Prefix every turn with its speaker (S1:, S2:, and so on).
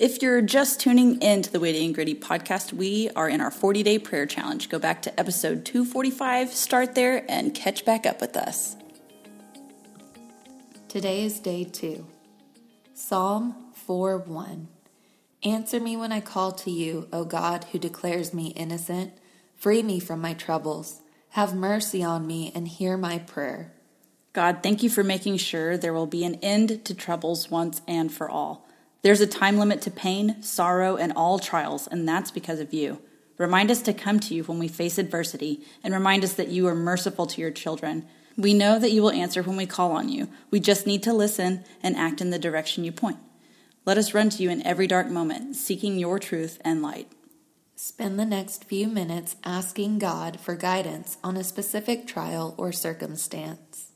S1: If you're just tuning in to the Weighty and Gritty podcast, we are in our 40 day prayer challenge. Go back to episode 245, start there, and catch back up with us.
S2: Today is day two. Psalm 4 1. Answer me when I call to you, O God, who declares me innocent. Free me from my troubles. Have mercy on me and hear my prayer.
S1: God, thank you for making sure there will be an end to troubles once and for all. There's a time limit to pain, sorrow, and all trials, and that's because of you. Remind us to come to you when we face adversity, and remind us that you are merciful to your children. We know that you will answer when we call on you. We just need to listen and act in the direction you point. Let us run to you in every dark moment, seeking your truth and light.
S2: Spend the next few minutes asking God for guidance on a specific trial or circumstance.